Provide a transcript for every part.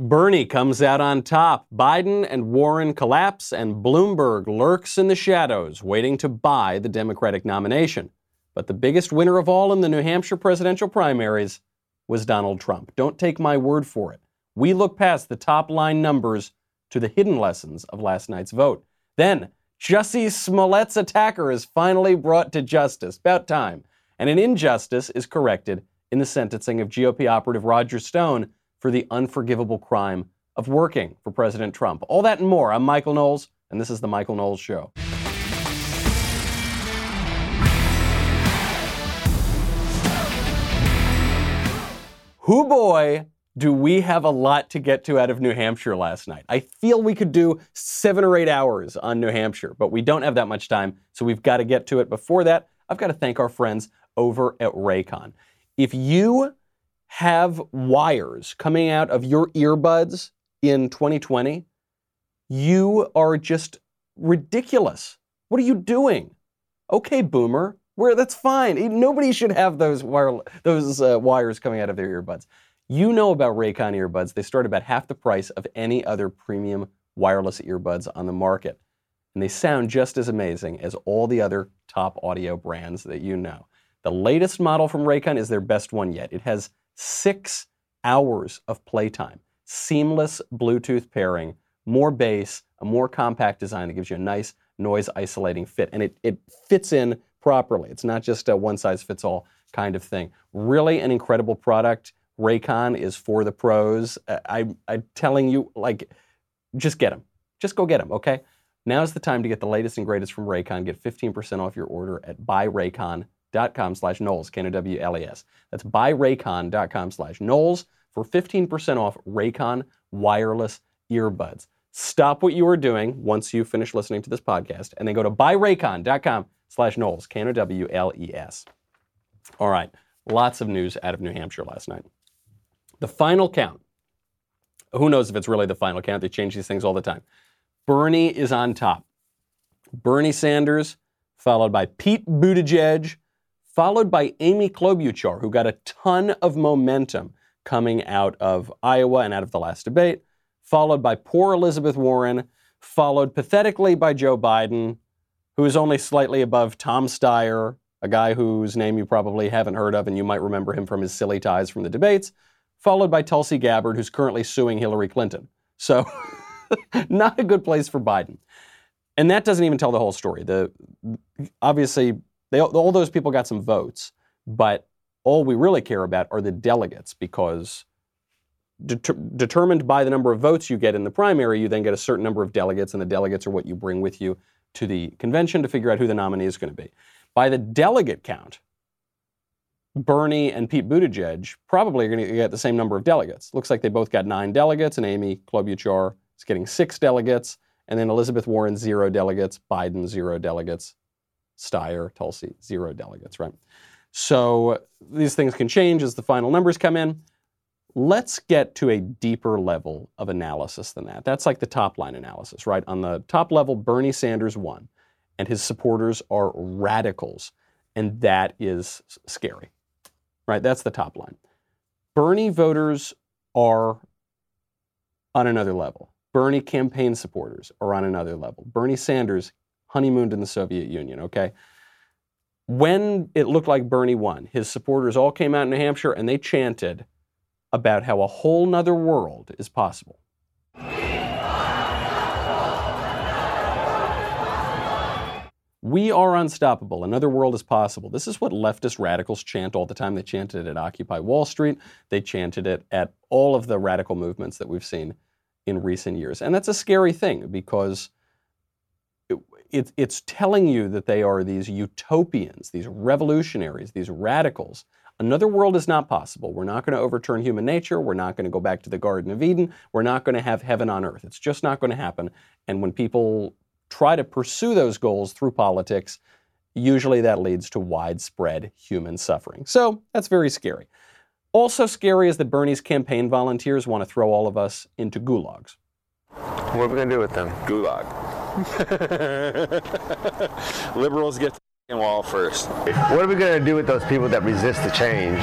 Bernie comes out on top. Biden and Warren collapse, and Bloomberg lurks in the shadows, waiting to buy the Democratic nomination. But the biggest winner of all in the New Hampshire presidential primaries was Donald Trump. Don't take my word for it. We look past the top line numbers to the hidden lessons of last night's vote. Then, Jussie Smollett's attacker is finally brought to justice. About time. And an injustice is corrected in the sentencing of GOP operative Roger Stone for the unforgivable crime of working for President Trump. All that and more. I'm Michael Knowles, and this is The Michael Knowles Show. Who boy, do we have a lot to get to out of New Hampshire last night? I feel we could do seven or eight hours on New Hampshire, but we don't have that much time, so we've got to get to it. Before that, I've got to thank our friends over at Raycon. If you have wires coming out of your earbuds in 2020, you are just ridiculous. What are you doing? Okay, boomer, where that's fine. Nobody should have those wire, those uh, wires coming out of their earbuds. You know about Raycon earbuds. They start about half the price of any other premium wireless earbuds on the market. And they sound just as amazing as all the other top audio brands that you know. The latest model from Raycon is their best one yet. It has six hours of playtime, seamless Bluetooth pairing, more bass, a more compact design that gives you a nice noise isolating fit. And it, it fits in properly. It's not just a one size fits all kind of thing. Really an incredible product. Raycon is for the pros. Uh, I, I'm telling you, like, just get them. Just go get them, okay? Now's the time to get the latest and greatest from Raycon. Get 15% off your order at buyraycon.com buyraycon.com slash Knowles, K-N-O-W-L-E-S. That's buyraycon.com slash Knowles for 15% off Raycon wireless earbuds. Stop what you are doing once you finish listening to this podcast, and then go to buyraycon.com slash Knowles, K-N-O-W-L-E-S. All right, lots of news out of New Hampshire last night. The final count. Who knows if it's really the final count? They change these things all the time. Bernie is on top. Bernie Sanders, followed by Pete Buttigieg, followed by Amy Klobuchar, who got a ton of momentum coming out of Iowa and out of the last debate, followed by poor Elizabeth Warren, followed pathetically by Joe Biden, who is only slightly above Tom Steyer, a guy whose name you probably haven't heard of and you might remember him from his silly ties from the debates, followed by Tulsi Gabbard, who's currently suing Hillary Clinton. So, not a good place for Biden. And that doesn't even tell the whole story. The obviously they, all those people got some votes, but all we really care about are the delegates because determined by the number of votes you get in the primary, you then get a certain number of delegates, and the delegates are what you bring with you to the convention to figure out who the nominee is going to be. By the delegate count, Bernie and Pete Buttigieg probably are going to get the same number of delegates. Looks like they both got nine delegates, and Amy Klobuchar is getting six delegates, and then Elizabeth Warren zero delegates, Biden zero delegates, Steyer, Tulsi, zero delegates, right? So these things can change as the final numbers come in. Let's get to a deeper level of analysis than that. That's like the top line analysis, right? On the top level, Bernie Sanders won, and his supporters are radicals, and that is scary, right? That's the top line. Bernie voters are on another level. Bernie campaign supporters are on another level. Bernie Sanders honeymooned in the Soviet Union, okay? When it looked like Bernie won, his supporters all came out in New Hampshire and they chanted about how a whole nother world is possible. We are unstoppable. Another world is possible. This is what leftist radicals chant all the time. They chanted it at Occupy Wall Street. They chanted it at all of the radical movements that we've seen in recent years. And that's a scary thing because it, it's telling you that they are these utopians, these revolutionaries, these radicals. Another world is not possible. We're not going to overturn human nature. We're not going to go back to the Garden of Eden. We're not going to have heaven on earth. It's just not going to happen. And when people try to pursue those goals through politics, usually that leads to widespread human suffering. So that's very scary. Also scary is that Bernie's campaign volunteers want to throw all of us into gulags. What are we going to do with them? Gulag. Liberals get the wall first. What are we going to do with those people that resist the change?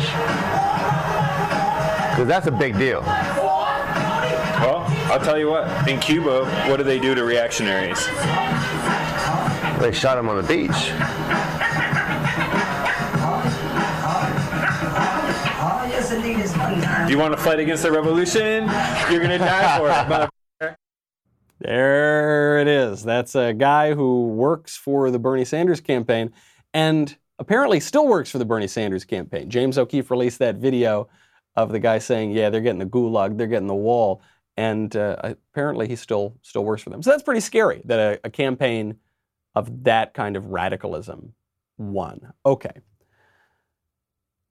Because that's a big deal. Well, I'll tell you what. In Cuba, what do they do to reactionaries? They shot him on the beach. Do you want to fight against the revolution? You're gonna die for it, mother. There it is. That's a guy who works for the Bernie Sanders campaign and apparently still works for the Bernie Sanders campaign. James O'Keefe released that video of the guy saying, "Yeah, they're getting the gulag, they're getting the wall," and uh, apparently he still still works for them. So that's pretty scary that a, a campaign of that kind of radicalism won. Okay.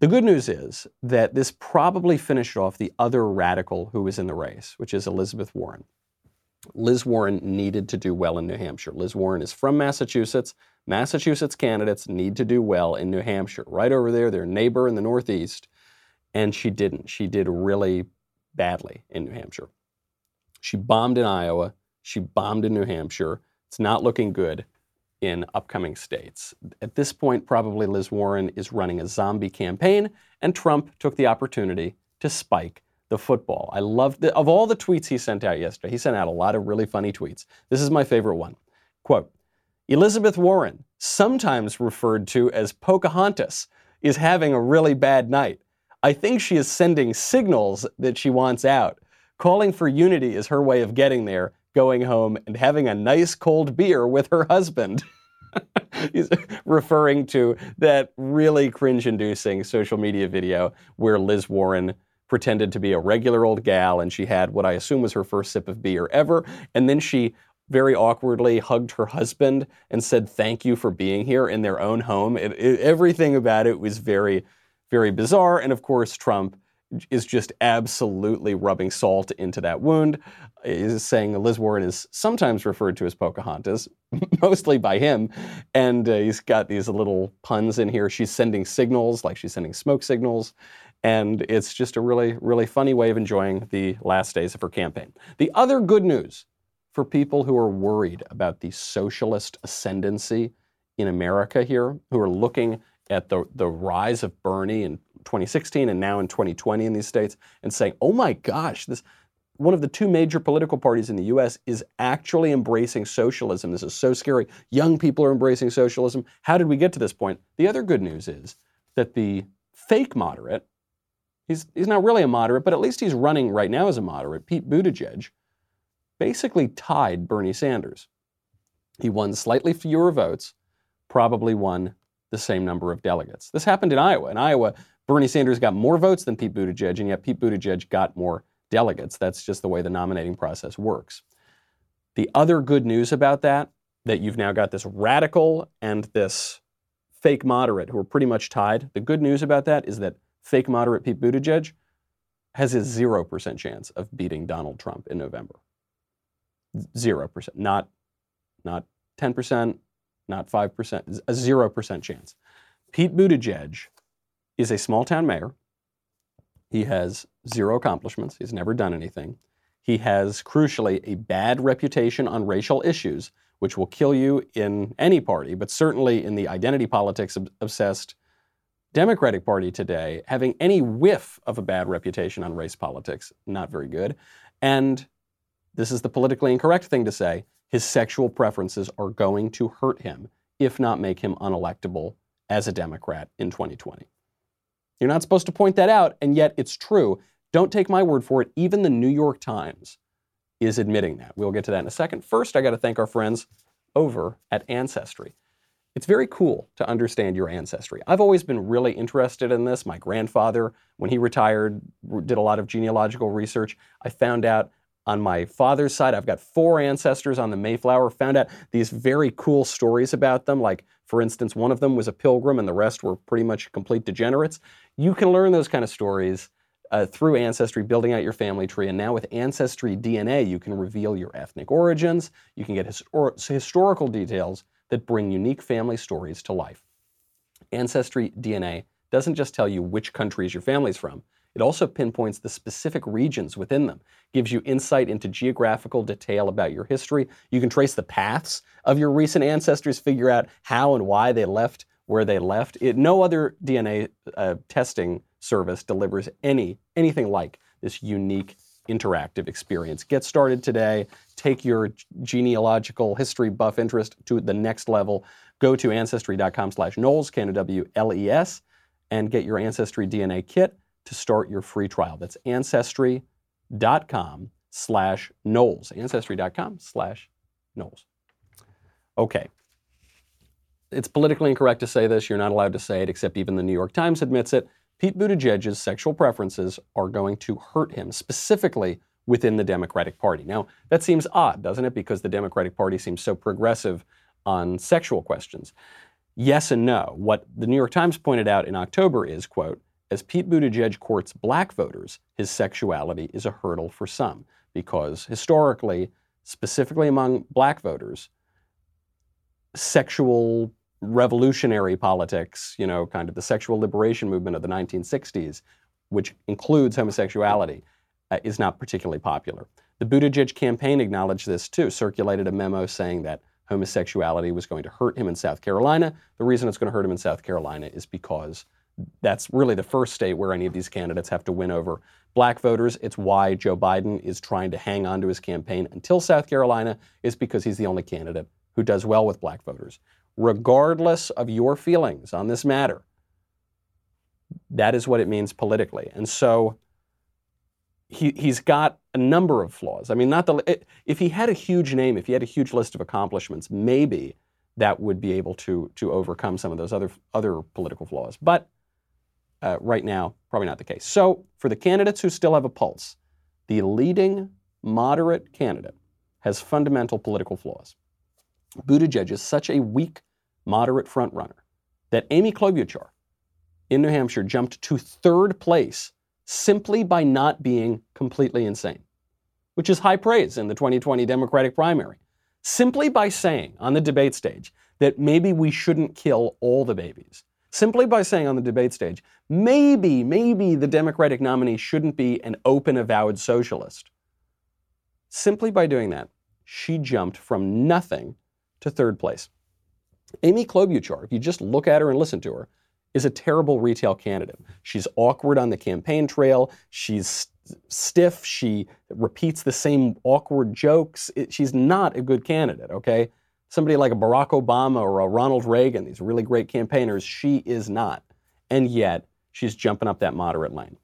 The good news is that this probably finished off the other radical who was in the race, which is Elizabeth Warren. Liz Warren needed to do well in New Hampshire. Liz Warren is from Massachusetts. Massachusetts candidates need to do well in New Hampshire. Right over there, their neighbor in the Northeast. And she didn't. She did really badly in New Hampshire. She bombed in Iowa. She bombed in New Hampshire. It's not looking good in upcoming states. At this point, probably Liz Warren is running a zombie campaign, and Trump took the opportunity to spike the football. I loved the, of all the tweets he sent out yesterday. He sent out a lot of really funny tweets. This is my favorite one. Quote: Elizabeth Warren, sometimes referred to as Pocahontas, is having a really bad night. I think she is sending signals that she wants out. Calling for unity is her way of getting there, going home and having a nice cold beer with her husband. He's referring to that really cringe inducing social media video where Liz Warren pretended to be a regular old gal and she had what I assume was her first sip of beer ever. And then she very awkwardly hugged her husband and said thank you for being here in their own home. It, it, everything about it was very, very bizarre. And of course, Trump is just absolutely rubbing salt into that wound. Is saying Liz Warren is sometimes referred to as Pocahontas, mostly by him, and uh, he's got these little puns in here. She's sending signals, like she's sending smoke signals, and it's just a really, really funny way of enjoying the last days of her campaign. The other good news for people who are worried about the socialist ascendancy in America here, who are looking at the, the rise of Bernie and 2016 and now in 2020 in these states and saying, oh my gosh, this one of the two major political parties in the US is actually embracing socialism. This is so scary. Young people are embracing socialism. How did we get to this point? The other good news is that the fake moderate, he's, he's not really a moderate, but at least he's running right now as a moderate, Pete Buttigieg, basically tied Bernie Sanders. He won slightly fewer votes, probably won the same number of delegates. This happened in Iowa. In Iowa, Bernie Sanders got more votes than Pete Buttigieg, and yet Pete Buttigieg got more delegates. That's just the way the nominating process works. The other good news about that, that you've now got this radical and this fake moderate who are pretty much tied. The good news about that is that fake moderate Pete Buttigieg has a 0% chance of beating Donald Trump in November. 0%. Not, not 10%, not 5%, a 0% chance. Pete Buttigieg is a small town mayor. He has zero accomplishments. He's never done anything. He has, crucially, a bad reputation on racial issues, which will kill you in any party, but certainly in the identity politics obsessed Democratic Party today, having any whiff of a bad reputation on race politics, not very good. And this is the politically incorrect thing to say his sexual preferences are going to hurt him, if not make him unelectable as a Democrat in 2020. You're not supposed to point that out, and yet it's true. Don't take my word for it. Even the New York Times is admitting that. We'll get to that in a second. First, I got to thank our friends over at Ancestry. It's very cool to understand your ancestry. I've always been really interested in this. My grandfather, when he retired, did a lot of genealogical research. I found out on my father's side, I've got four ancestors on the Mayflower, found out these very cool stories about them. Like, for instance, one of them was a pilgrim and the rest were pretty much complete degenerates. You can learn those kind of stories uh, through Ancestry, building out your family tree. And now with Ancestry DNA, you can reveal your ethnic origins. You can get histor- historical details that bring unique family stories to life. Ancestry DNA doesn't just tell you which countries your family's from, it also pinpoints the specific regions within them, gives you insight into geographical detail about your history. You can trace the paths of your recent ancestors, figure out how and why they left where they left. It, no other DNA uh, testing service delivers any anything like this unique interactive experience. Get started today. Take your genealogical history buff interest to the next level. Go to ancestry.com slash Knowles, K-N-O-W-L-E-S, and get your Ancestry DNA kit to start your free trial. That's ancestry.com slash Knowles. Ancestry.com slash Knowles. Okay. It's politically incorrect to say this. You're not allowed to say it, except even the New York Times admits it. Pete Buttigieg's sexual preferences are going to hurt him, specifically within the Democratic Party. Now, that seems odd, doesn't it? Because the Democratic Party seems so progressive on sexual questions. Yes and no. What the New York Times pointed out in October is, quote, as Pete Buttigieg courts black voters, his sexuality is a hurdle for some because historically, specifically among black voters, sexual revolutionary politics, you know, kind of the sexual liberation movement of the 1960s, which includes homosexuality, uh, is not particularly popular. The Buttigieg campaign acknowledged this too, circulated a memo saying that homosexuality was going to hurt him in South Carolina. The reason it's going to hurt him in South Carolina is because that's really the first state where any of these candidates have to win over black voters. It's why Joe Biden is trying to hang on to his campaign until South Carolina, is because he's the only candidate who does well with black voters regardless of your feelings on this matter. That is what it means politically. And so he, he's got a number of flaws. I mean, not the, if he had a huge name, if he had a huge list of accomplishments, maybe that would be able to, to overcome some of those other, other political flaws. But uh, right now, probably not the case. So, for the candidates who still have a pulse, the leading moderate candidate has fundamental political flaws. Buttigieg is such a weak moderate frontrunner, that Amy Klobuchar in New Hampshire jumped to third place simply by not being completely insane, which is high praise in the 2020 Democratic primary. Simply by saying on the debate stage that maybe we shouldn't kill all the babies. Simply by saying on the debate stage, maybe, maybe the Democratic nominee shouldn't be an open, avowed socialist. Simply by doing that, she jumped from nothing to third place. Amy Klobuchar, if you just look at her and listen to her, is a terrible retail candidate. She's awkward on the campaign trail. She's stiff. She repeats the same awkward jokes. It, she's not a good candidate, okay? Somebody like a Barack Obama or a Ronald Reagan, these really great campaigners, she is not. And yet, she's jumping up that moderate lane.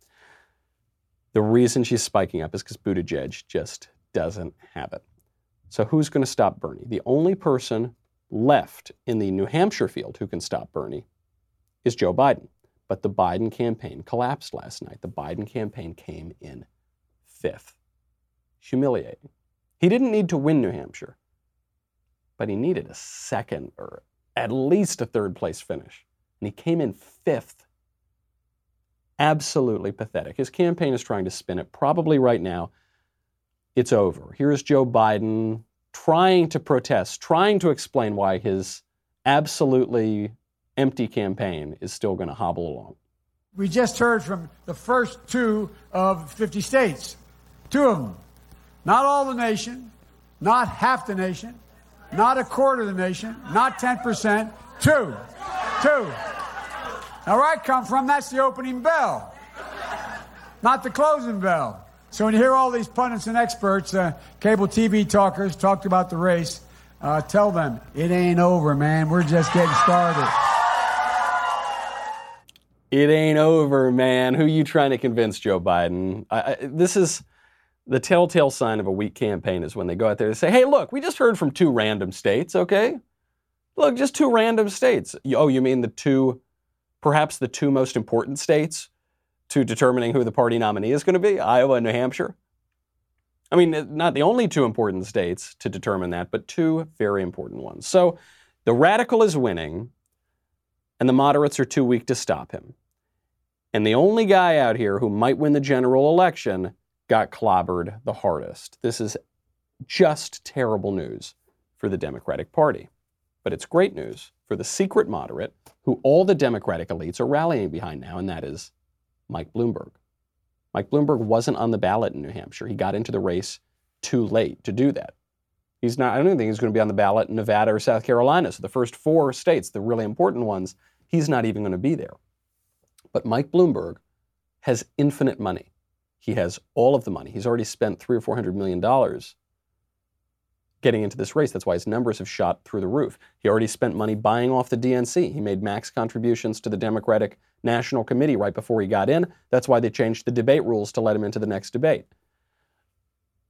The reason she's spiking up is because Buttigieg just doesn't have it. So, who's going to stop Bernie? The only person left in the New Hampshire field who can stop Bernie is Joe Biden. But the Biden campaign collapsed last night. The Biden campaign came in fifth. Humiliating. He didn't need to win New Hampshire, but he needed a second or at least a third place finish. And he came in fifth. Absolutely pathetic. His campaign is trying to spin it. Probably right now, it's over. Here's Joe Biden trying to protest, trying to explain why his absolutely empty campaign is still going to hobble along. We just heard from the first two of 50 states, two of them. Not all the nation, not half the nation, not a quarter of the nation, not 10%, two. Two. Now, where I come from, that's the opening bell, not the closing bell. So when you hear all these pundits and experts, uh, cable TV talkers talked about the race, uh, tell them it ain't over, man. We're just getting started. It ain't over, man. Who you trying to convince, Joe Biden? I, I, this is the telltale sign of a weak campaign is when they go out there and say, "Hey, look, we just heard from two random states, okay? Look, just two random states. Oh, you mean the two, perhaps the two most important states to determining who the party nominee is going to be Iowa and New Hampshire. I mean, not the only two important states to determine that, but two very important ones. So the radical is winning, and the moderates are too weak to stop him. And the only guy out here who might win the general election got clobbered the hardest. This is just terrible news for the Democratic Party. But it's great news for the secret moderate who all the Democratic elites are rallying behind now, and that is Mike Bloomberg. Mike Bloomberg wasn't on the ballot in New Hampshire. He got into the race too late to do that. He's not, I don't think he's going to be on the ballot in Nevada or South Carolina. So the first four states, the really important ones, he's not even going to be there. But Mike Bloomberg has infinite money. He has all of the money. He's already spent three or four hundred million dollars getting into this race. That's why his numbers have shot through the roof. He already spent money buying off the DNC. He made max contributions to the Democratic National Committee right before he got in. That's why they changed the debate rules to let him into the next debate.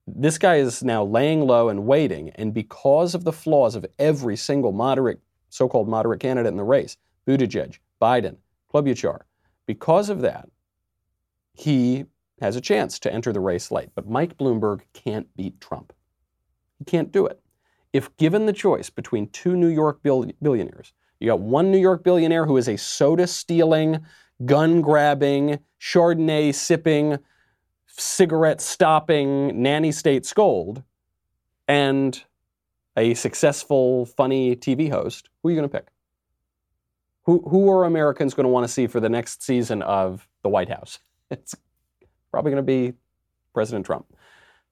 This guy is now laying low and waiting, and because of the flaws of every single moderate, so-called moderate candidate in the race, Buttigieg, Biden, Klobuchar, because of that, he has a chance to enter the race late. But Mike Bloomberg can't beat Trump. He can't do it. If given the choice between two New York billionaires, you got one New York billionaire who is a soda stealing, gun grabbing, Chardonnay sipping, cigarette stopping nanny state scold, and a successful, funny TV host. Who are you going to pick? Who, who are Americans going to want to see for the next season of the White House? It's probably going to be President Trump.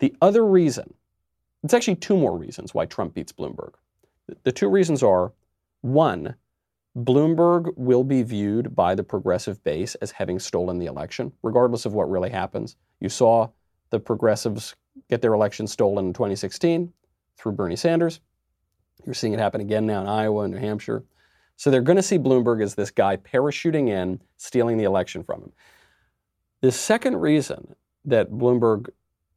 The other reason it's actually two more reasons why Trump beats Bloomberg. The two reasons are one, Bloomberg will be viewed by the progressive base as having stolen the election, regardless of what really happens. You saw the progressives get their election stolen in 2016 through Bernie Sanders. You're seeing it happen again now in Iowa and New Hampshire. So they're going to see Bloomberg as this guy parachuting in, stealing the election from him. The second reason that Bloomberg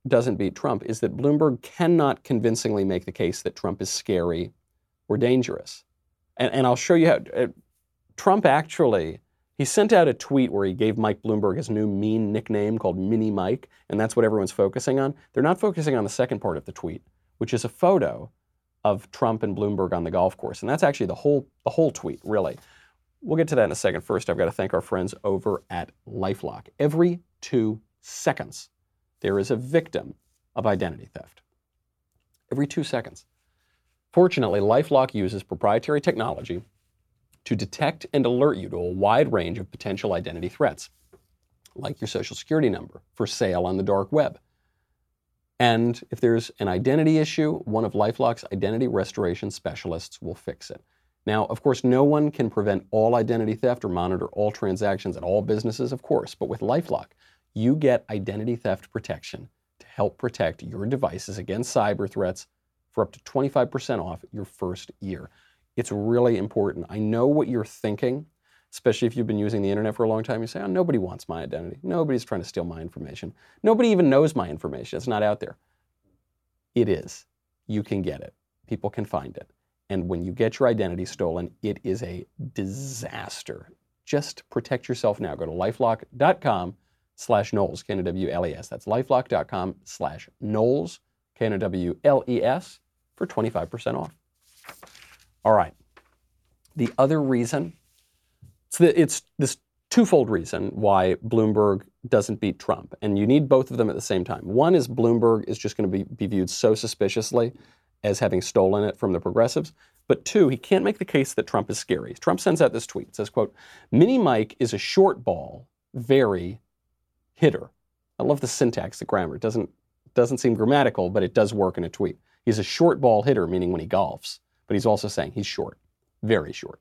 doesn't beat Trump is that Bloomberg cannot convincingly make the case that Trump is scary or dangerous. And, and I'll show you how. Uh, Trump actually, he sent out a tweet where he gave Mike Bloomberg his new mean nickname called Mini Mike, and that's what everyone's focusing on. They're not focusing on the second part of the tweet, which is a photo of Trump and Bloomberg on the golf course. And that's actually the whole, the whole tweet, really. We'll get to that in a second. First, I've got to thank our friends over at Lifelock. Every two seconds, there is a victim of identity theft. Every two seconds. Fortunately, Lifelock uses proprietary technology to detect and alert you to a wide range of potential identity threats, like your social security number for sale on the dark web. And if there's an identity issue, one of Lifelock's identity restoration specialists will fix it. Now, of course, no one can prevent all identity theft or monitor all transactions at all businesses, of course, but with Lifelock, you get identity theft protection to help protect your devices against cyber threats for up to 25% off your first year. It's really important. I know what you're thinking, especially if you've been using the internet for a long time. You say, oh, nobody wants my identity. Nobody's trying to steal my information. Nobody even knows my information. It's not out there. It is. You can get it. People can find it. And when you get your identity stolen, it is a disaster. Just protect yourself now. Go to lifelock.com slash Knowles, K-N-O-W-L-E-S. That's lifelock.com slash Knowles, K-N-O-W-L-E-S, for 25% off. All right. The other reason, the, it's this twofold reason why Bloomberg doesn't beat Trump, and you need both of them at the same time. One is Bloomberg is just going to be, be viewed so suspiciously as having stolen it from the progressives. But two, he can't make the case that Trump is scary. Trump sends out this tweet. It says, quote, Mini Mike is a short ball, very hitter. I love the syntax, the grammar. It doesn't, doesn't seem grammatical, but it does work in a tweet. He's a short ball hitter, meaning when he golfs, but he's also saying he's short, very short.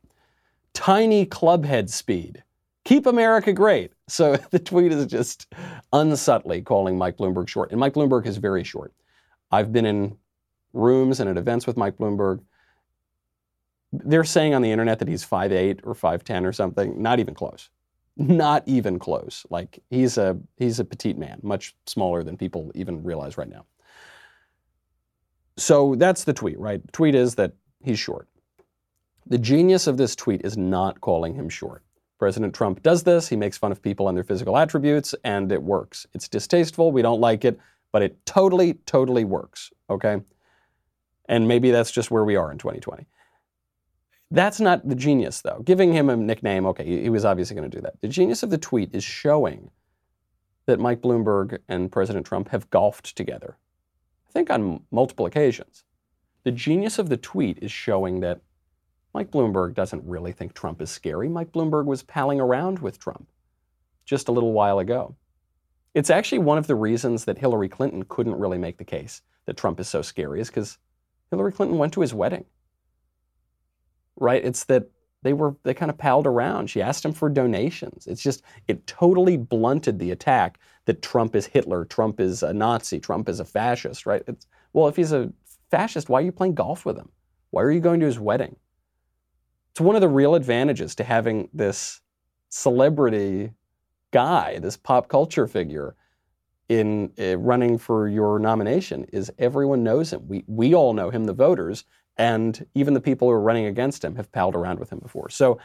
Tiny clubhead speed. Keep America great. So the tweet is just unsubtly calling Mike Bloomberg short. And Mike Bloomberg is very short. I've been in rooms and at events with Mike Bloomberg. They're saying on the internet that he's 5'8 or 5'10 or something. Not even close. Not even close. Like he's a he's a petite man, much smaller than people even realize right now. So that's the tweet, right? Tweet is that he's short. The genius of this tweet is not calling him short. President Trump does this. He makes fun of people and their physical attributes, and it works. It's distasteful. We don't like it, but it totally, totally works. Okay? And maybe that's just where we are in 2020. That's not the genius, though. Giving him a nickname, okay, he was obviously going to do that. The genius of the tweet is showing that Mike Bloomberg and President Trump have golfed together. I think on multiple occasions. The genius of the tweet is showing that Mike Bloomberg doesn't really think Trump is scary. Mike Bloomberg was palling around with Trump just a little while ago. It's actually one of the reasons that Hillary Clinton couldn't really make the case that Trump is so scary, is because Hillary Clinton went to his wedding right? It's that they were they kind of palled around. She asked him for donations. It's just it totally blunted the attack that Trump is Hitler, Trump is a Nazi, Trump is a fascist, right? It's, well, if he's a fascist, why are you playing golf with him? Why are you going to his wedding? It's one of the real advantages to having this celebrity guy, this pop culture figure in uh, running for your nomination is everyone knows him. We we all know him, the voters, and even the people who are running against him have palled around with him before. So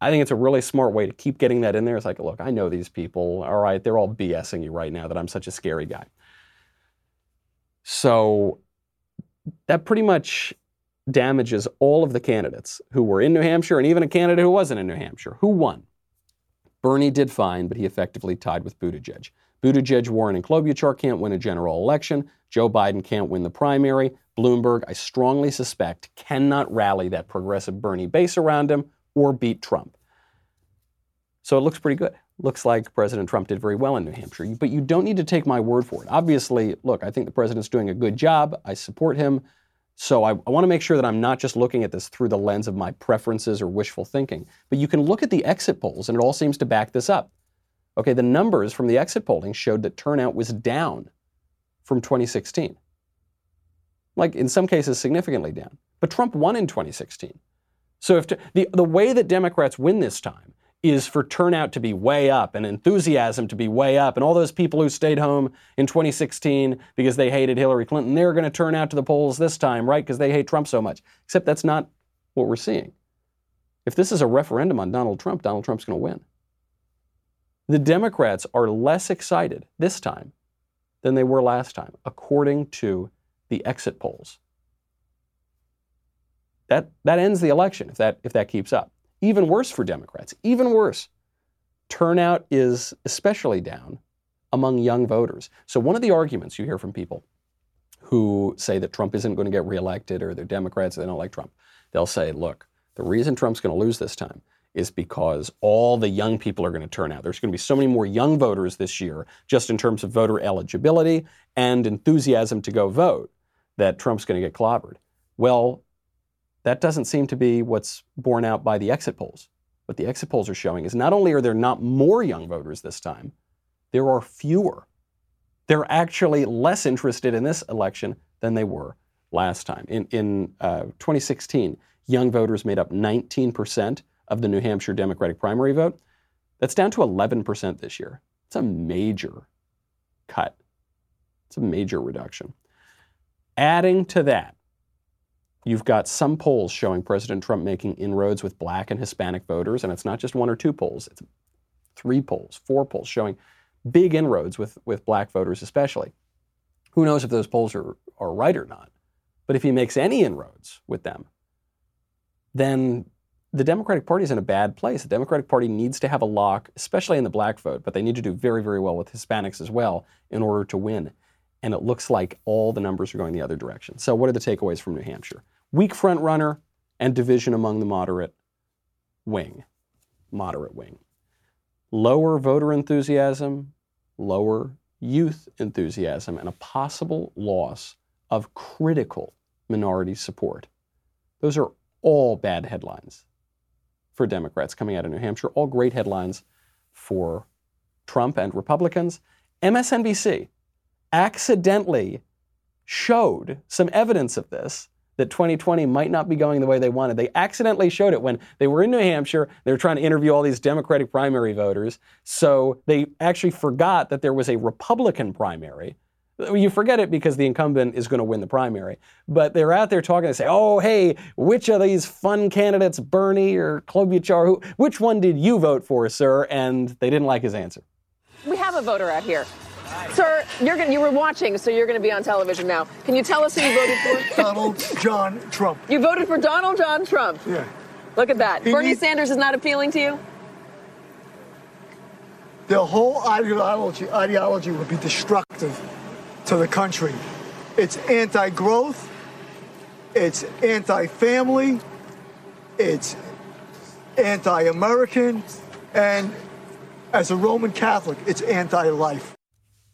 I think it's a really smart way to keep getting that in there. It's like, look, I know these people. All right, they're all BSing you right now that I'm such a scary guy. So that pretty much damages all of the candidates who were in New Hampshire and even a candidate who wasn't in New Hampshire. Who won? Bernie did fine, but he effectively tied with Buttigieg. Buttigieg, Warren, and Klobuchar can't win a general election. Joe Biden can't win the primary. Bloomberg, I strongly suspect, cannot rally that progressive Bernie base around him or beat Trump. So it looks pretty good. Looks like President Trump did very well in New Hampshire. But you don't need to take my word for it. Obviously, look, I think the president's doing a good job. I support him. So I, I want to make sure that I'm not just looking at this through the lens of my preferences or wishful thinking. But you can look at the exit polls, and it all seems to back this up. Okay, the numbers from the exit polling showed that turnout was down from 2016. Like in some cases, significantly down. But Trump won in 2016. So if the, the way that Democrats win this time is for turnout to be way up and enthusiasm to be way up, and all those people who stayed home in 2016 because they hated Hillary Clinton, they're going to turn out to the polls this time, right? Because they hate Trump so much. Except that's not what we're seeing. If this is a referendum on Donald Trump, Donald Trump's going to win. The Democrats are less excited this time than they were last time, according to the exit polls. That, that ends the election if that, if that keeps up. Even worse for Democrats, even worse. Turnout is especially down among young voters. So, one of the arguments you hear from people who say that Trump isn't going to get reelected or they're Democrats, they don't like Trump, they'll say, look, the reason Trump's going to lose this time is because all the young people are going to turn out. There's going to be so many more young voters this year, just in terms of voter eligibility and enthusiasm to go vote, that Trump's going to get clobbered. Well, that doesn't seem to be what's borne out by the exit polls. What the exit polls are showing is not only are there not more young voters this time, there are fewer. They're actually less interested in this election than they were last time. In, in uh, 2016, young voters made up 19% of the New Hampshire Democratic primary vote. That's down to 11% this year. It's a major cut. It's a major reduction. Adding to that, You've got some polls showing President Trump making inroads with black and Hispanic voters, and it's not just one or two polls, it's three polls, four polls showing big inroads with, with black voters, especially. Who knows if those polls are, are right or not? But if he makes any inroads with them, then the Democratic Party is in a bad place. The Democratic Party needs to have a lock, especially in the black vote, but they need to do very, very well with Hispanics as well in order to win and it looks like all the numbers are going the other direction. So, what are the takeaways from New Hampshire? Weak front runner and division among the moderate wing, moderate wing. Lower voter enthusiasm, lower youth enthusiasm, and a possible loss of critical minority support. Those are all bad headlines for Democrats coming out of New Hampshire, all great headlines for Trump and Republicans. MSNBC, accidentally showed some evidence of this that 2020 might not be going the way they wanted. They accidentally showed it when they were in New Hampshire. They were trying to interview all these Democratic primary voters. So they actually forgot that there was a Republican primary. You forget it because the incumbent is going to win the primary. But they're out there talking. They say, "Oh, hey, which of these fun candidates, Bernie or Klobuchar, who, which one did you vote for, sir?" And they didn't like his answer. We have a voter out here. Sir, you're gonna, you were watching, so you're going to be on television now. Can you tell us who you voted for? Donald John Trump. You voted for Donald John Trump. Yeah. Look at that. He Bernie needs- Sanders is not appealing to you? The whole ideology ideology would be destructive to the country. It's anti-growth. It's anti-family. It's anti-American, and as a Roman Catholic, it's anti-life.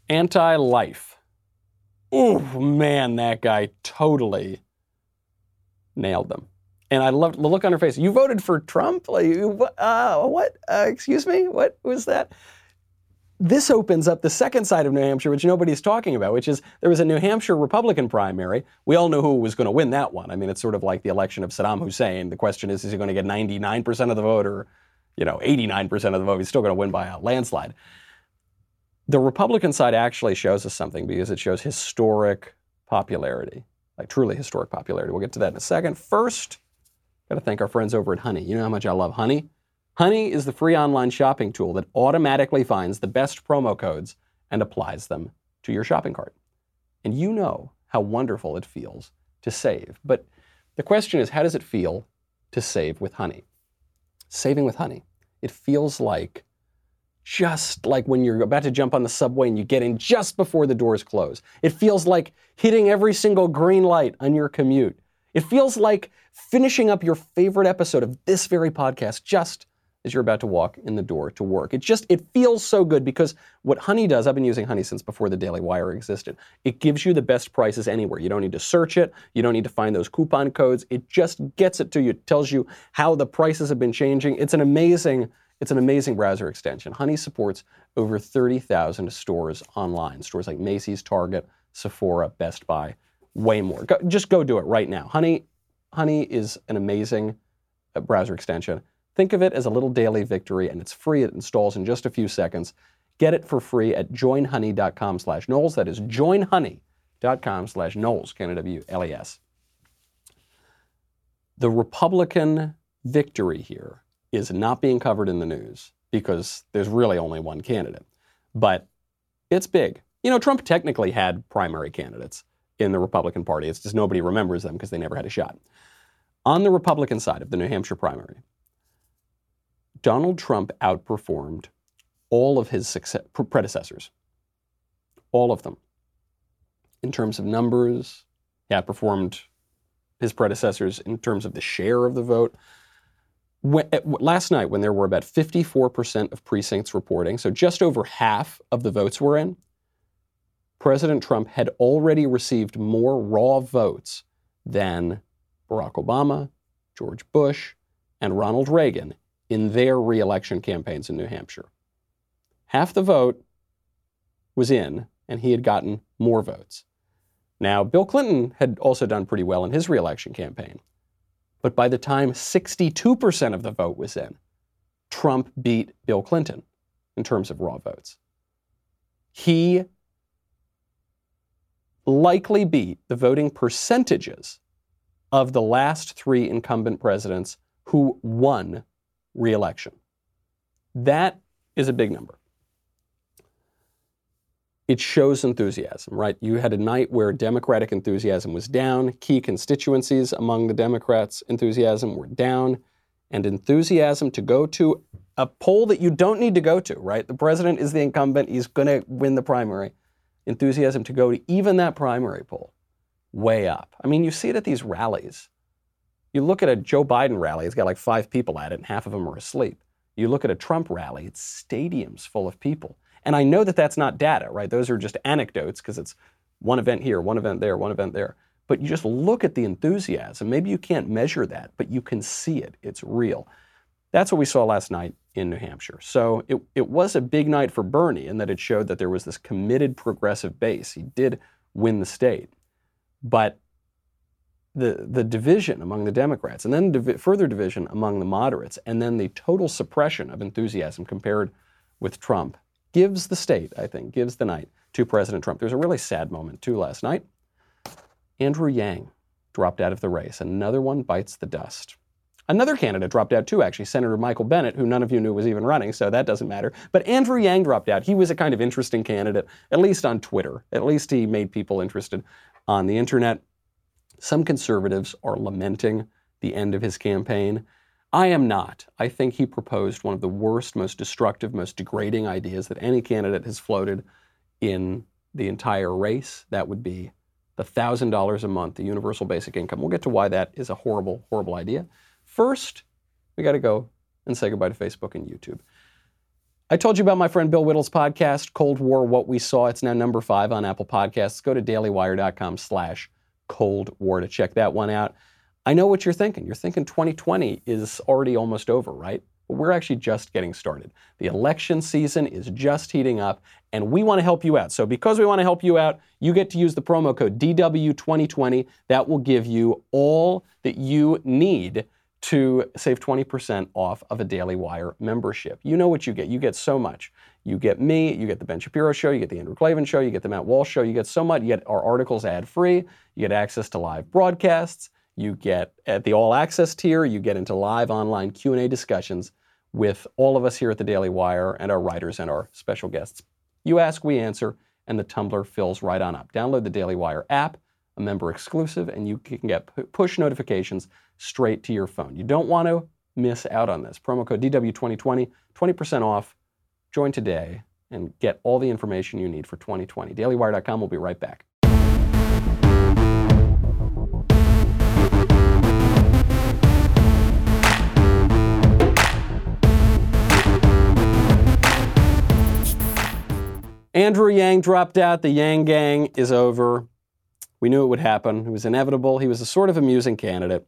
Anti life. Oh, man, that guy totally nailed them. And I loved the look on her face. You voted for Trump? Like, uh, what? Uh, excuse me? What was that? This opens up the second side of New Hampshire, which nobody's talking about, which is there was a New Hampshire Republican primary. We all knew who was going to win that one. I mean, it's sort of like the election of Saddam Hussein. The question is, is he going to get 99% of the vote or, you know, 89% of the vote? He's still going to win by a landslide. The Republican side actually shows us something because it shows historic popularity, like truly historic popularity. We'll get to that in a second. First, got to thank our friends over at Honey. You know how much I love Honey? Honey is the free online shopping tool that automatically finds the best promo codes and applies them to your shopping cart. And you know how wonderful it feels to save. But the question is, how does it feel to save with Honey? Saving with Honey. It feels like just like when you're about to jump on the subway and you get in just before the doors close. It feels like hitting every single green light on your commute. It feels like finishing up your favorite episode of this very podcast just as you're about to walk in the door to work. It just it feels so good because what Honey does, I've been using Honey since before the Daily Wire existed. It gives you the best prices anywhere. You don't need to search it, you don't need to find those coupon codes. It just gets it to you. It tells you how the prices have been changing. It's an amazing it's an amazing browser extension. Honey supports over 30,000 stores online. Stores like Macy's, Target, Sephora, Best Buy, way more. Go, just go do it right now. Honey Honey is an amazing uh, browser extension. Think of it as a little daily victory, and it's free. It installs in just a few seconds. Get it for free at joinhoney.com slash Knowles. That is joinhoney.com slash Knowles, K-N-O-W-L-E-S. The Republican victory here is not being covered in the news because there's really only one candidate. But it's big. You know, Trump technically had primary candidates in the Republican Party. It's just nobody remembers them because they never had a shot. On the Republican side of the New Hampshire primary, Donald Trump outperformed all of his success, predecessors, all of them. In terms of numbers, he outperformed his predecessors in terms of the share of the vote. When, last night, when there were about 54% of precincts reporting, so just over half of the votes were in, President Trump had already received more raw votes than Barack Obama, George Bush, and Ronald Reagan in their reelection campaigns in New Hampshire. Half the vote was in, and he had gotten more votes. Now, Bill Clinton had also done pretty well in his reelection campaign. But by the time 62% of the vote was in, Trump beat Bill Clinton in terms of raw votes. He likely beat the voting percentages of the last three incumbent presidents who won reelection. That is a big number. It shows enthusiasm, right? You had a night where Democratic enthusiasm was down, key constituencies among the Democrats' enthusiasm were down, and enthusiasm to go to a poll that you don't need to go to, right? The president is the incumbent, he's going to win the primary. Enthusiasm to go to even that primary poll, way up. I mean, you see it at these rallies. You look at a Joe Biden rally, it's got like five people at it, and half of them are asleep. You look at a Trump rally, it's stadiums full of people. And I know that that's not data, right? Those are just anecdotes because it's one event here, one event there, one event there. But you just look at the enthusiasm. Maybe you can't measure that, but you can see it. It's real. That's what we saw last night in New Hampshire. So it, it was a big night for Bernie in that it showed that there was this committed progressive base. He did win the state. But the, the division among the Democrats, and then divi- further division among the moderates, and then the total suppression of enthusiasm compared with Trump gives the state, I think, gives the night to President Trump. There's a really sad moment, too, last night. Andrew Yang dropped out of the race. Another one bites the dust. Another candidate dropped out too, actually, Senator Michael Bennet, who none of you knew was even running, so that doesn't matter. But Andrew Yang dropped out. He was a kind of interesting candidate, at least on Twitter. At least he made people interested on the internet. Some conservatives are lamenting the end of his campaign. I am not. I think he proposed one of the worst, most destructive, most degrading ideas that any candidate has floated in the entire race. That would be the $1,000 a month, the universal basic income. We'll get to why that is a horrible, horrible idea. First, we got to go and say goodbye to Facebook and YouTube. I told you about my friend Bill Whittle's podcast, Cold War, What We Saw. It's now number five on Apple Podcasts. Go to dailywire.com slash Cold War to check that one out. I know what you're thinking. You're thinking 2020 is already almost over, right? But we're actually just getting started. The election season is just heating up, and we want to help you out. So, because we want to help you out, you get to use the promo code DW2020. That will give you all that you need to save 20% off of a Daily Wire membership. You know what you get. You get so much. You get me, you get the Ben Shapiro show, you get the Andrew Klavan show, you get the Matt Walsh show, you get so much. You get our articles ad free, you get access to live broadcasts, you get at the all access tier, you get into live online Q&A discussions with all of us here at the Daily Wire and our writers and our special guests. You ask, we answer, and the tumbler fills right on up. Download the Daily Wire app, a member exclusive, and you can get push notifications straight to your phone. You don't want to miss out on this. Promo code DW2020, 20% off. Join today and get all the information you need for 2020. DailyWire.com. We'll be right back. Andrew Yang dropped out. The Yang gang is over. We knew it would happen. It was inevitable. He was a sort of amusing candidate.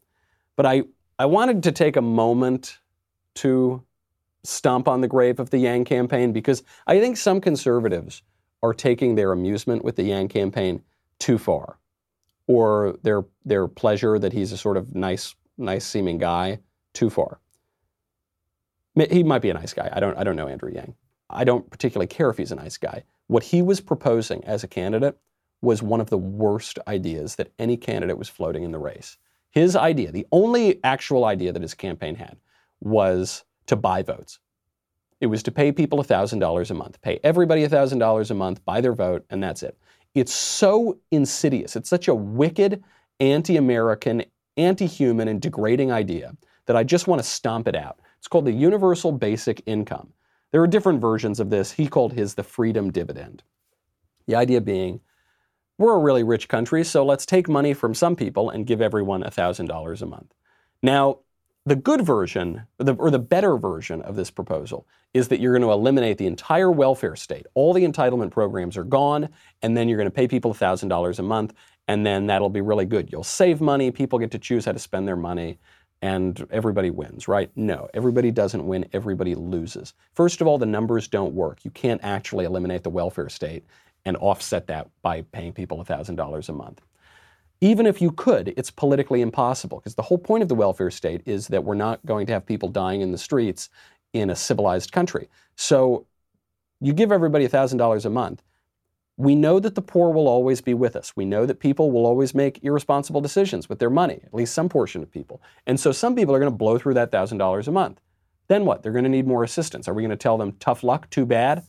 But I, I wanted to take a moment to stomp on the grave of the Yang campaign because I think some conservatives are taking their amusement with the Yang campaign too far, or their their pleasure that he's a sort of nice nice seeming guy too far. He might be a nice guy. I don't I don't know Andrew Yang. I don't particularly care if he's a nice guy. What he was proposing as a candidate was one of the worst ideas that any candidate was floating in the race. His idea, the only actual idea that his campaign had, was to buy votes. It was to pay people $1,000 a month, pay everybody $1,000 a month, buy their vote, and that's it. It's so insidious. It's such a wicked, anti American, anti human, and degrading idea that I just want to stomp it out. It's called the Universal Basic Income. There are different versions of this. He called his the freedom dividend. The idea being, we're a really rich country, so let's take money from some people and give everyone $1,000 a month. Now, the good version, or the, or the, better version of this proposal, is that you're going to eliminate the entire welfare state. All the entitlement programs are gone, and then you're going to pay people $1,000 a month, and then that'll be really good. You'll save money, people get to choose how to spend their money, and everybody wins, right? No, everybody doesn't win, everybody loses. First of all, the numbers don't work. You can't actually eliminate the welfare state and offset that by paying people $1,000 a month. Even if you could, it's politically impossible because the whole point of the welfare state is that we're not going to have people dying in the streets in a civilized country. So you give everybody $1,000 a month. We know that the poor will always be with us. We know that people will always make irresponsible decisions with their money, at least some portion of people. And so some people are going to blow through that $1,000 a month. Then what? They're going to need more assistance. Are we going to tell them, tough luck, too bad?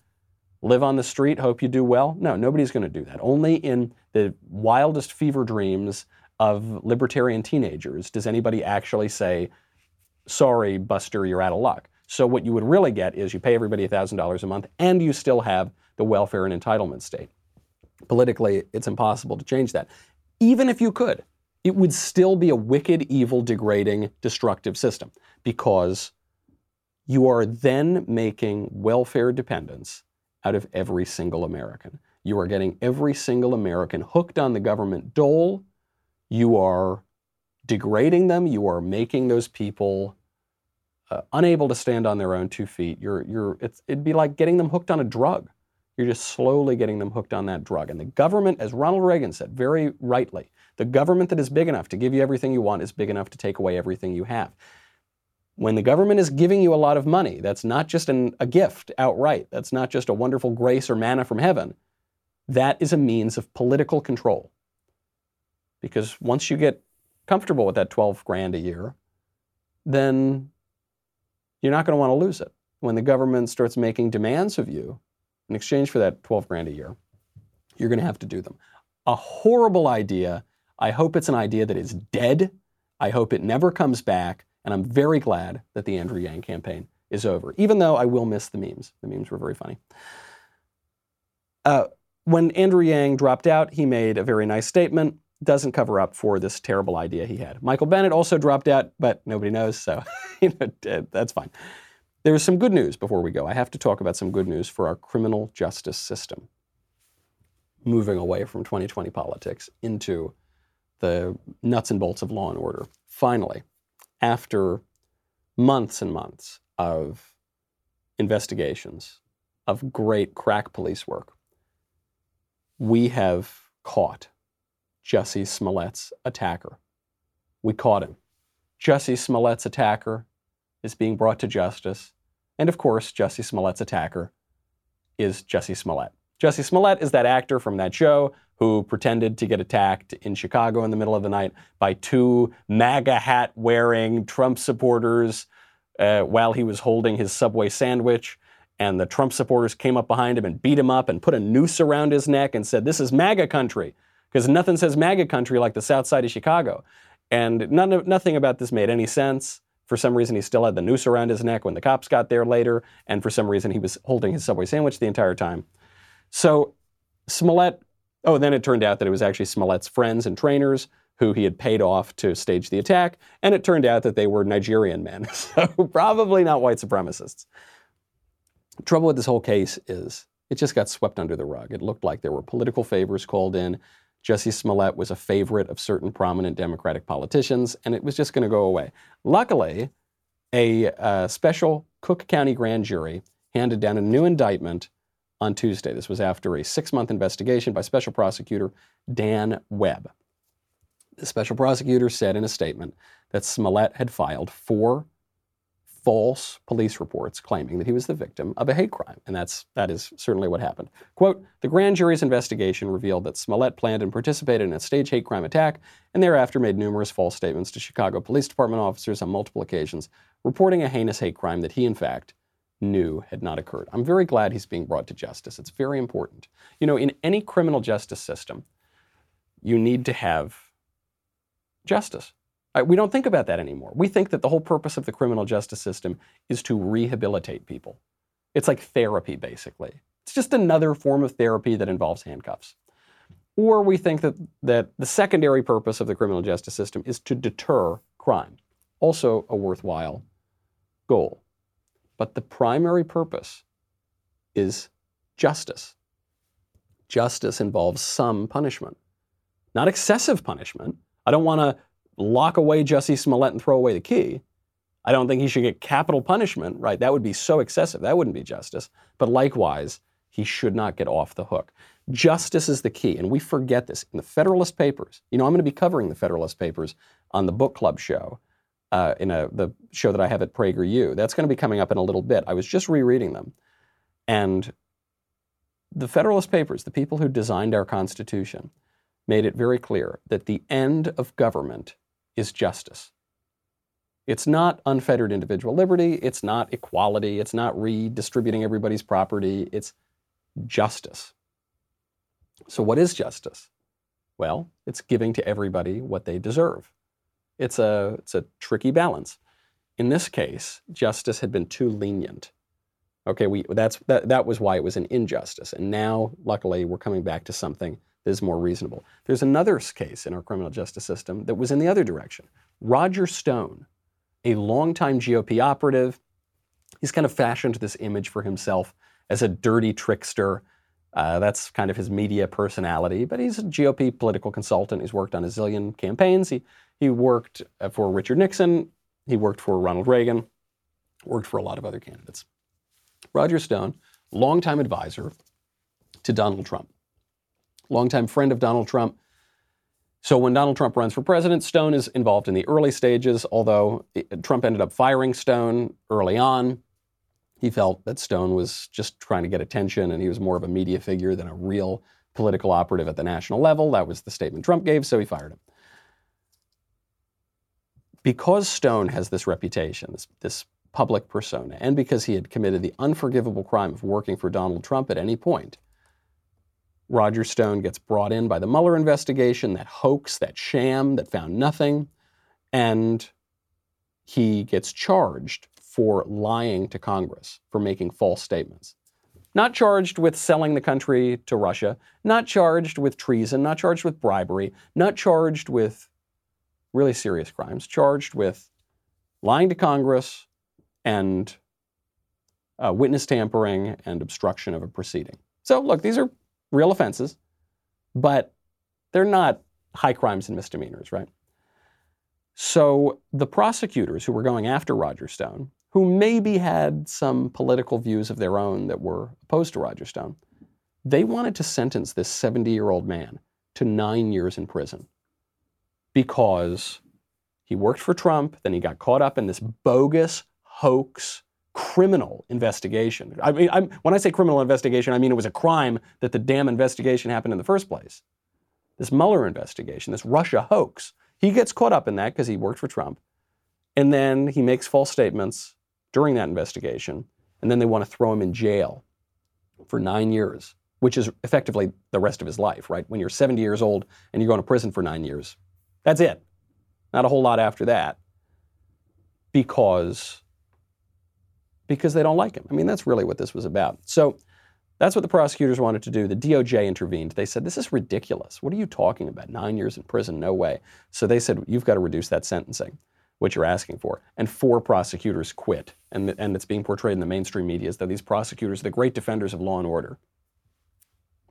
Live on the street, hope you do well? No, nobody's going to do that. Only in the wildest fever dreams of libertarian teenagers does anybody actually say, sorry, Buster, you're out of luck. So what you would really get is you pay everybody $1,000 a month and you still have the welfare and entitlement state. Politically, it's impossible to change that. Even if you could, it would still be a wicked, evil, degrading, destructive system because you are then making welfare dependence out of every single American. You are getting every single American hooked on the government dole. You are degrading them. You are making those people uh, unable to stand on their own two feet. You're, you're, it'd be like getting them hooked on a drug. You're just slowly getting them hooked on that drug. And the government, as Ronald Reagan said very rightly, the government that is big enough to give you everything you want is big enough to take away everything you have. When the government is giving you a lot of money, that's not just an, a gift outright, that's not just a wonderful grace or manna from heaven. That is a means of political control. Because once you get comfortable with that 12 grand a year, then you're not going to want to lose it. When the government starts making demands of you, in exchange for that 12 grand a year, you're going to have to do them. A horrible idea. I hope it's an idea that is dead. I hope it never comes back. And I'm very glad that the Andrew Yang campaign is over, even though I will miss the memes. The memes were very funny. Uh, when Andrew Yang dropped out, he made a very nice statement. Doesn't cover up for this terrible idea he had. Michael Bennet also dropped out, but nobody knows, so you know, that's fine. There's some good news before we go. I have to talk about some good news for our criminal justice system. Moving away from 2020 politics into the nuts and bolts of law and order. finally, after months and months of investigations, of great crack police work, we have caught Jussie Smollett's attacker. We caught him. Jussie Smollett's attacker is being brought to justice. And of course, Jussie Smollett's attacker is Jussie Smollett. Jussie Smollett is that actor from that show who pretended to get attacked in Chicago in the middle of the night by two MAGA hat wearing Trump supporters uh, while he was holding his Subway sandwich. And the Trump supporters came up behind him and beat him up and put a noose around his neck and said, This is MAGA country. Because nothing says MAGA country like the south side of Chicago. And none nothing about this made any sense. For some reason, he still had the noose around his neck when the cops got there later. And for some reason, he was holding his Subway sandwich the entire time. So Smollett, oh, and then it turned out that it was actually Smollett's friends and trainers who he had paid off to stage the attack. And it turned out that they were Nigerian men. So probably not white supremacists. The Trouble with this whole case is it just got swept under the rug. It looked like there were political favors called in. Jussie Smollett was a favorite of certain prominent Democratic politicians, and it was just going to go away. Luckily, a uh, special Cook County grand jury handed down a new indictment on Tuesday. This was after a six month investigation by special prosecutor Dan Webb. The special prosecutor said in a statement that Smollett had filed four false police reports claiming that he was the victim of a hate crime, and that's that is certainly what happened. Quote: The grand jury's investigation revealed that Smollett planned and participated in a staged hate crime attack, and thereafter made numerous false statements to Chicago Police Department officers on multiple occasions, reporting a heinous hate crime that he, in fact, knew had not occurred. I'm very glad he's being brought to justice. It's very important. You know, in any criminal justice system, you need to have justice. We don't think about that anymore. We think that the whole purpose of the criminal justice system is to rehabilitate people. It's like therapy, basically. It's just another form of therapy that involves handcuffs. Or we think that, that the secondary purpose of the criminal justice system is to deter crime. Also, a worthwhile goal. But the primary purpose is justice. Justice involves some punishment, not excessive punishment. I don't want to lock away Jussie Smollett and throw away the key. I don't think he should get capital punishment, right? That would be so excessive. That wouldn't be justice. But likewise, he should not get off the hook. Justice is the key, and we forget this. In the Federalist Papers, you know, I'm going to be covering the Federalist Papers on the book club show, uh, in a, the show that I have at PragerU. That's going to be coming up in a little bit. I was just rereading them. And the Federalist Papers, the people who designed our Constitution, made it very clear that the end of government is justice. It's not unfettered individual liberty, it's not equality, it's not redistributing everybody's property, it's justice. So, what is justice? Well, it's giving to everybody what they deserve. It's a, it's a tricky balance. In this case, justice had been too lenient. Okay, we, that's, that, that was why it was an injustice. And now, luckily, we're coming back to something that is more reasonable. There's another case in our criminal justice system that was in the other direction. Roger Stone, a longtime GOP operative, he's kind of fashioned this image for himself as a dirty trickster. Uh, that's kind of his media personality, but he's a GOP political consultant. He's worked on a zillion campaigns. He, he worked uh, for Richard Nixon. He worked for Ronald Reagan. Worked for a lot of other candidates. Roger Stone, longtime advisor to Donald Trump, longtime friend of Donald Trump. So when Donald Trump runs for president, Stone is involved in the early stages, although Trump ended up firing Stone early on. He felt that Stone was just trying to get attention and he was more of a media figure than a real political operative at the national level. That was the statement Trump gave, so he fired him. Because Stone has this reputation, this, this public persona, and because he had committed the unforgivable crime of working for Donald Trump at any point, Roger Stone gets brought in by the Mueller investigation, that hoax, that sham that found nothing, and he gets charged for lying to Congress, for making false statements. Not charged with selling the country to Russia, not charged with treason, not charged with bribery, not charged with really serious crimes, charged with lying to Congress and uh, witness tampering and obstruction of a proceeding. So, look, these are real offenses, but they're not high crimes and misdemeanors, right? So the prosecutors who were going after Roger Stone, who maybe had some political views of their own that were opposed to Roger Stone, they wanted to sentence this 70 year old man to nine years in prison because he worked for Trump, then he got caught up in this bogus hoax criminal investigation. I mean, I'm, when I say criminal investigation, I mean it was a crime that the damn investigation happened in the first place. This Mueller investigation, this Russia hoax. He gets caught up in that because he worked for Trump. And then he makes false statements during that investigation. And then they want to throw him in jail for nine years, which is effectively the rest of his life, right? When you're 70 years old and you're going to prison for nine years, that's it. Not a whole lot after that. Because because they don't like him. I mean, that's really what this was about. So that's what the prosecutors wanted to do. The DOJ intervened. They said, This is ridiculous. What are you talking about? Nine years in prison? No way. So they said, You've got to reduce that sentencing, what you're asking for. And four prosecutors quit. And, and it's being portrayed in the mainstream media as though these prosecutors are the great defenders of law and order.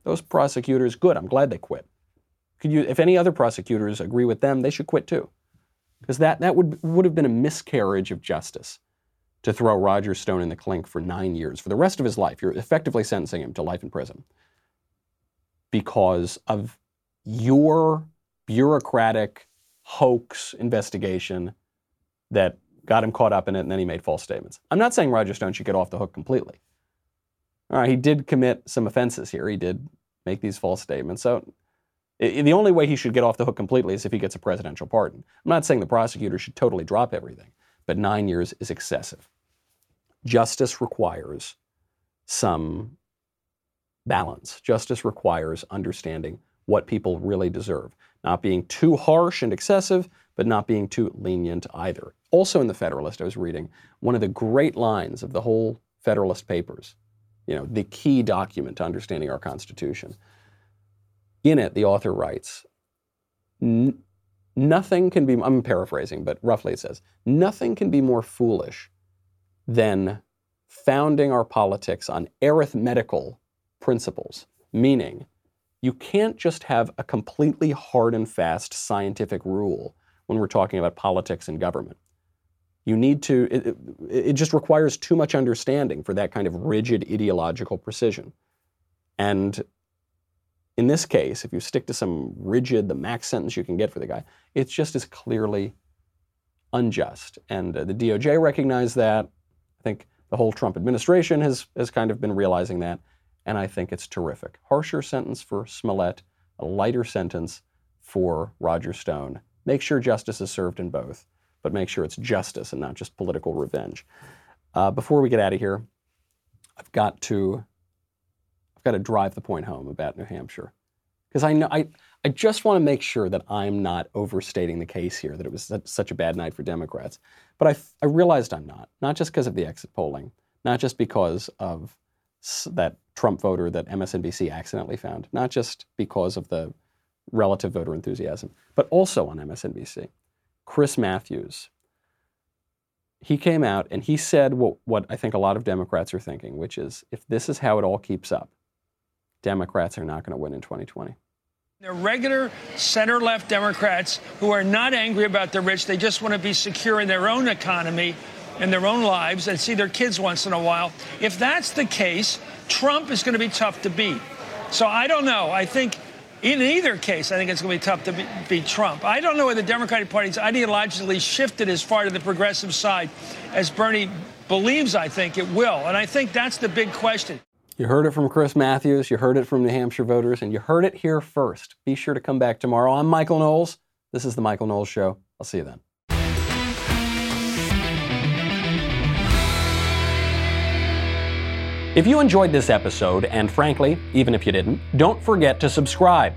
Those prosecutors, good. I'm glad they quit. Could you, if any other prosecutors agree with them, they should quit too. Because that, that would, would have been a miscarriage of justice to throw Roger Stone in the clink for nine years. For the rest of his life, you're effectively sentencing him to life in prison because of your bureaucratic hoax investigation that got him caught up in it and then he made false statements. I'm not saying Roger Stone should get off the hook completely. All right, he did commit some offenses here. He did make these false statements. So the only way he should get off the hook completely is if he gets a presidential pardon. I'm not saying the prosecutor should totally drop everything but nine years is excessive. Justice requires some balance. Justice requires understanding what people really deserve, not being too harsh and excessive, but not being too lenient either. Also in the Federalist, I was reading one of the great lines of the whole Federalist Papers, you know, the key document to understanding our Constitution. In it, the author writes, Nothing can be, I'm paraphrasing, but roughly it says, nothing can be more foolish than founding our politics on arithmetical principles, meaning you can't just have a completely hard and fast scientific rule when we're talking about politics and government. You need to, it, it, just requires too much understanding for that kind of rigid ideological precision. And in this case, if you stick to some rigid, the max sentence you can get for the guy, it's just as clearly unjust. And uh, the DOJ recognized that. I think the whole Trump administration has, has kind of been realizing that. And I think it's terrific. Harsher sentence for Smollett, a lighter sentence for Roger Stone. Make sure justice is served in both, but make sure it's justice and not just political revenge. Uh, before we get out of here, I've got to got to drive the point home about New Hampshire. Because I know I, I just want to make sure that I'm not overstating the case here, that it was such a bad night for Democrats. But I, I realized I'm not, not just because of the exit polling, not just because of that Trump voter that MSNBC accidentally found, not just because of the relative voter enthusiasm, but also on MSNBC. Chris Matthews, he came out and he said what, what I think a lot of Democrats are thinking, which is if this is how it all keeps up, Democrats are not going to win in 2020. They're regular center left Democrats who are not angry about the rich. They just want to be secure in their own economy and their own lives and see their kids once in a while. If that's the case, Trump is going to be tough to beat. So I don't know. I think in either case, I think it's going to be tough to beat Trump. I don't know whether the Democratic Party's ideologically shifted as far to the progressive side as Bernie believes, I think it will. And I think that's the big question. You heard it from Chris Matthews, you heard it from New Hampshire voters, and you heard it here first. Be sure to come back tomorrow. I'm Michael Knowles. This is The Michael Knowles Show. I'll see you then. If you enjoyed this episode, and frankly, even if you didn't, don't forget to subscribe.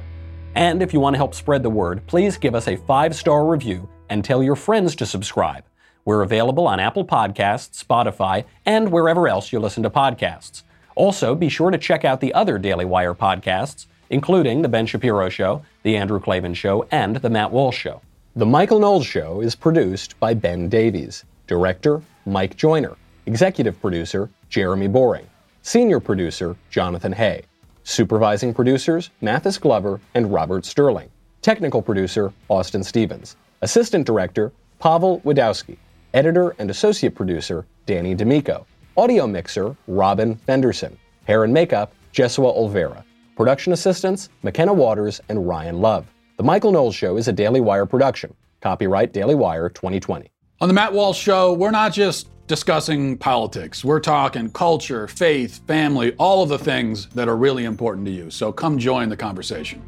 And if you want to help spread the word, please give us a five star review and tell your friends to subscribe. We're available on Apple Podcasts, Spotify, and wherever else you listen to podcasts. Also, be sure to check out the other Daily Wire podcasts, including The Ben Shapiro Show, The Andrew Klavan Show, and The Matt Walsh Show. The Michael Knowles Show is produced by Ben Davies, director Mike Joyner, executive producer Jeremy Boring, senior producer Jonathan Hay, supervising producers Mathis Glover and Robert Sterling, technical producer Austin Stevens. Assistant Director, Pavel Wadowski. Editor and Associate Producer, Danny D'Amico. Audio Mixer, Robin Fenderson. Hair and Makeup, Jesua Olvera. Production Assistants, McKenna Waters and Ryan Love. The Michael Knowles Show is a Daily Wire production. Copyright Daily Wire 2020. On the Matt Walsh Show, we're not just discussing politics. We're talking culture, faith, family, all of the things that are really important to you. So come join the conversation.